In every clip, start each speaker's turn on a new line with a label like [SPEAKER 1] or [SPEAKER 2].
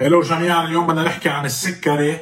[SPEAKER 1] hello جميعا اليوم بدنا نحكي عن السكري.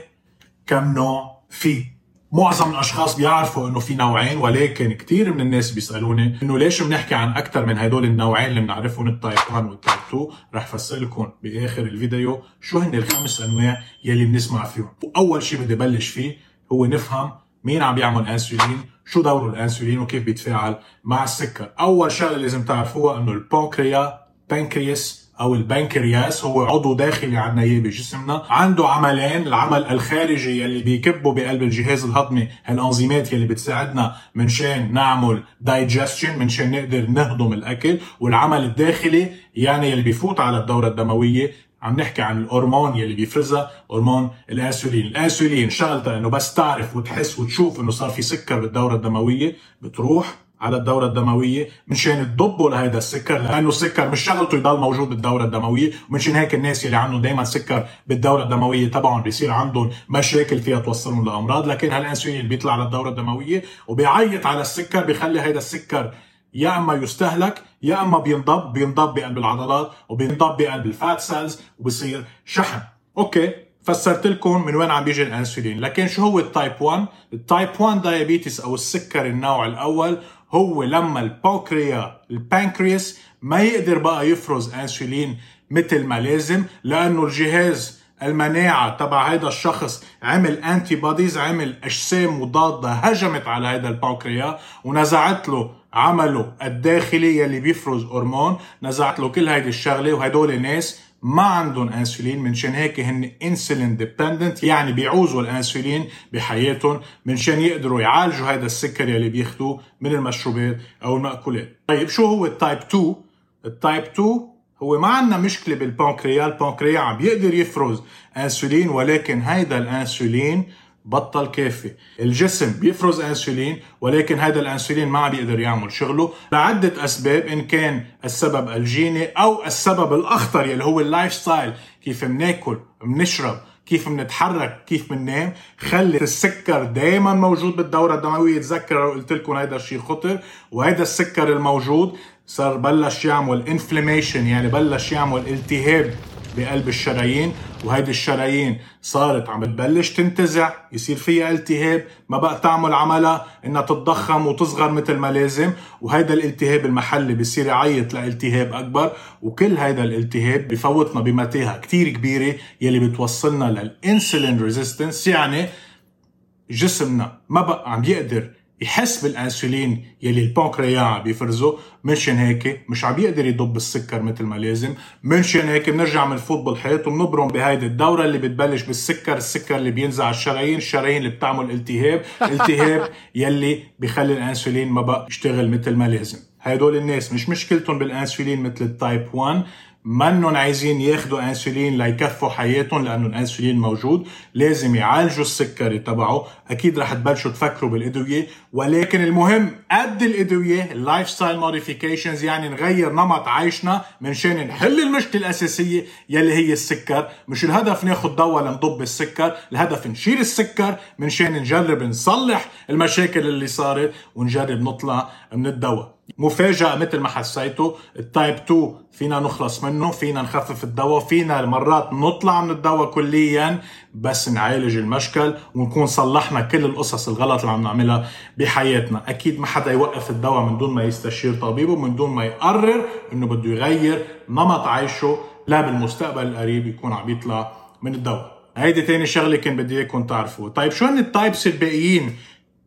[SPEAKER 1] كم نوع في؟ معظم الأشخاص بيعرفوا إنه في نوعين ولكن كثير من الناس بيسألوني إنه ليش بنحكي عن أكثر من هدول النوعين اللي بنعرفهم؟ ال type 1 وال type 2 رح فسر لكم بآخر الفيديو شو هن الخمس أنواع يلي بنسمع فيهم. وأول شيء بدي بلش فيه هو نفهم مين عم بيعمل انسولين شو دوره الانسولين وكيف بيتفاعل مع السكر. أول شغلة لازم تعرفوها إنه البنكريا بنكرياس أو البنكرياس هو عضو داخلي عنا اياه بجسمنا عنده عملين العمل الخارجي يلي بيكبوا بقلب الجهاز الهضمي هالانزيمات يلي بتساعدنا منشان نعمل digestion منشان نقدر نهضم الأكل والعمل الداخلي يعني يلي بيفوت على الدورة الدموية. عم نحكي عن الهرمون يلي بيفرزها هرمون الأنسولين. الأنسولين شغلتها إنه بس تعرف وتحس وتشوف إنه صار في سكر بالدورة الدموية بتروح على الدورة الدموية منشان تضبوا لهيدا السكر لأنه السكر مش شغلته يضل موجود بالدورة الدموية ومنشان هيك الناس اللي عندهم دائما سكر بالدورة الدموية تبعهم بيصير عندهم مشاكل فيها توصلهم لأمراض لكن هالأنسولين بيطلع للدورة الدموية وبيعيط على السكر بيخلي هيدا السكر يا إما يستهلك يا إما بينضب بينضب بقلب العضلات وبينضب بقلب ال fat cells وبصير شحم okay فسرت لكم من وين عم بيجي الانسولين. لكن شو هو ال type 1 ال type 1 diabetes أو السكر النوع الأول هو لما البنكريا البنكرياس ما يقدر بقى يفرز انسولين مثل ما لازم لأنه جهاز المناعة تبع هذا الشخص عمل antibodies عمل أجسام مضادة هجمت على هذا البنكريا ونزعت له عمله الداخلي يلي بيفرز هرمون نزعت له كل هيدي الشغلة وهدول الناس ما عندهم انسولين منشان هيك هن انسولين dependent يعني بيعوزوا الانسولين بحياتهم منشان يقدروا يعالجوا هذا السكر يلي بياخذوه من المشروبات أو المأكولات. طيب شو هو ال type 2 ال type 2 هو ما عندنا مشكلة بالبنكريا البنكريا عم بيقدر يفرز انسولين ولكن هيدا الانسولين بطل كافي. الجسم بيفرز انسولين ولكن هذا الانسولين ما عم بيقدر يعمل شغله. لعدة أسباب إن كان السبب الجيني أو السبب الأخطر يلي هو ال lifestyle. كيف بناكل بنشرب كيف بنتحرك كيف بننام خلي السكر دائما موجود بالدورة الدموية. تذكروا قلت لكم هذا الشيء خطر. وهذا السكر الموجود صار بلش يعمل انفلاميشن يعني بلش يعمل التهاب. بقلب الشرايين وهيدي الشرايين صارت عم تبلش تنتزع يصير فيها التهاب ما بقى تعمل عملها إنها تتضخم وتصغر مثل ما لازم وهيدا الالتهاب المحلي بصير يعيط لالتهاب أكبر وكل هيدا الالتهاب بفوتنا بمتاهة كتير كبيرة يلي بتوصلنا لل insulin resistance يعني جسمنا ما بقى عم يقدر يحس بالانسولين يلي البنكريا عم بيفرزه. منشان هيك مش عم يقدر يضب السكر مثل ما لازم. منشان هيك بنرجع بنفوت بالحيط وبنبرم بهيدي الدورة اللي بتبلش بالسكر السكر اللي بينزع الشرايين الشرايين اللي بتعمل التهاب. التهاب يلي بيخلي الانسولين ما بقى يشتغل مثل ما لازم. هدول الناس مش مشكلتهم بالانسولين مثل ال type 1 منهن عايزين ياخذوا انسولين ليكفوا حياتهم لأنه الانسولين موجود لازم يعالجوا السكري تبعه أكيد رح تبلشوا تفكروا بالأدوية ولكن المهم قد الأدوية ال lifestyle modifications يعني نغير نمط عيشنا منشان نحل المشكلة الأساسية يلي هي السكر. مش الهدف ناخذ دواء لنضب السكر الهدف نشيل السكر منشان نجرب نصلح المشاكل اللي صارت ونجرب نطلع من الدواء. مفاجأة مثل ما حسيتوا. ال type 2 فينا نخلص منه فينا نخفف الدواء فينا مرات نطلع من الدواء كليا بس نعالج المشكل ونكون صلحنا كل القصص الغلط اللي عم نعملها بحياتنا. أكيد ما حدا يوقف الدواء من دون ما يستشير طبيبه من دون ما يقرر إنه بده يغير نمط عيشه لا بالمستقبل القريب يكون عم يطلع من الدواء. هيدي تاني شغلة كان بدي إياكم تعرفوها. طيب شو هن ال types الباقيين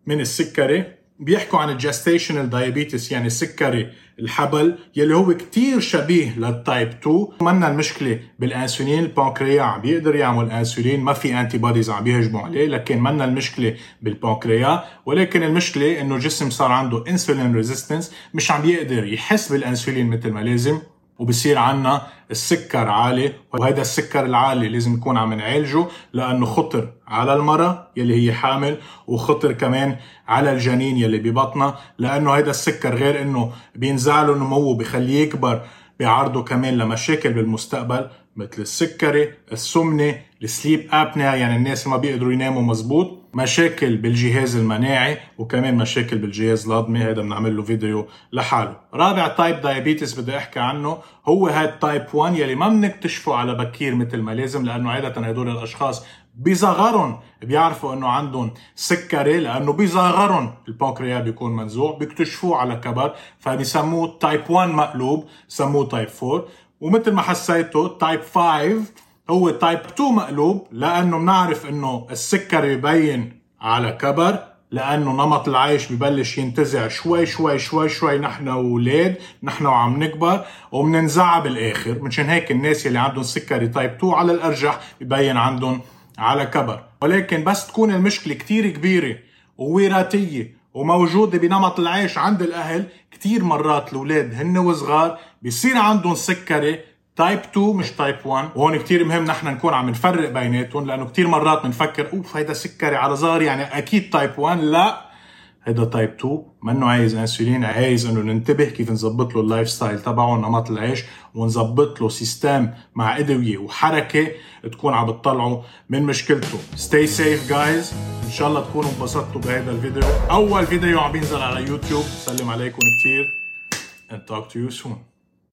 [SPEAKER 1] من السكري؟ بيحكوا عن ال gestational diabetes يعني السكري الحبل يلي هو كتير شبيه لل type 2 منا المشكلة بالانسولين البنكريا عم بيقدر يعمل انسولين ما في antibodies عم بيهجموا عليه لكن منا المشكلة بالبنكريا ولكن المشكلة إنه الجسم صار عنده insulin resistance مش عم بيقدر يحس بالانسولين مثل ما لازم. وبصير عنا السكر عالي وهذا السكر العالي لازم نكون عم نعالجه لأنه خطر على المرأة يلي هي حامل وخطر كمان على الجنين يلي ببطنها لأنه هذا السكر غير إنه بينزع له نموه بخليه يكبر بيعرضه كمان لمشاكل بالمستقبل مثل السكري، السمنة، ال sleep apnea يعني الناس ما بيقدروا يناموا مزبوط. مشاكل بالجهاز المناعي وكمان مشاكل بالجهاز الهضمي. هذا بنعمل له فيديو لحاله. رابع type diabetes بدي أحكي عنه. هو هاد type 1 يلي ما بنكتشفه على بكير مثل ما لازم لأنه عادة هدول الأشخاص بصغرهم بيعرفوا إنه عندهم سكري لأنه بصغرهم البنكرياس بيكون منزوع بيكتشفوه على كبر فبيسموه type 1 مقلوب سموه type 4 ومثل ما حسيتوا type 5 هو type 2 مقلوب لأنه بنعرف إنه السكري ببين على كبر لأنه نمط العيش ببلش ينتزع شوي شوي شوي شوي نحن واولاد نحن وعم نكبر وبننزعها بالاخر منشان هيك الناس اللي عندهم سكري type 2 على الأرجح ببين عندهم على كبر. ولكن بس تكون المشكلة كتير كبيرة ووراثية وموجودة بنمط العيش عند الأهل كتير مرات الأولاد هن وصغار بيصير عندهم سكري type 2 مش type 1 وهون كتير مهم نحن نكون عم نفرق بيناتهم لأنه كتير مرات بنفكر أوف هيدا سكري على صغار يعني أكيد type 1 لا. هيدا type 2 منه عايز انسولين؟ عايز إنه ننتبه كيف نظبط له ال lifestyle تبعه نمط العيش ونظبط له system مع أدوية وحركة تكون عم بتطلعه من مشكلته. stay safe guys إن شاء الله تكونوا انبسطتوا بهذا الفيديو. أول فيديو عم بينزل على يوتيوب. سلم عليكم كثير and talk to you soon.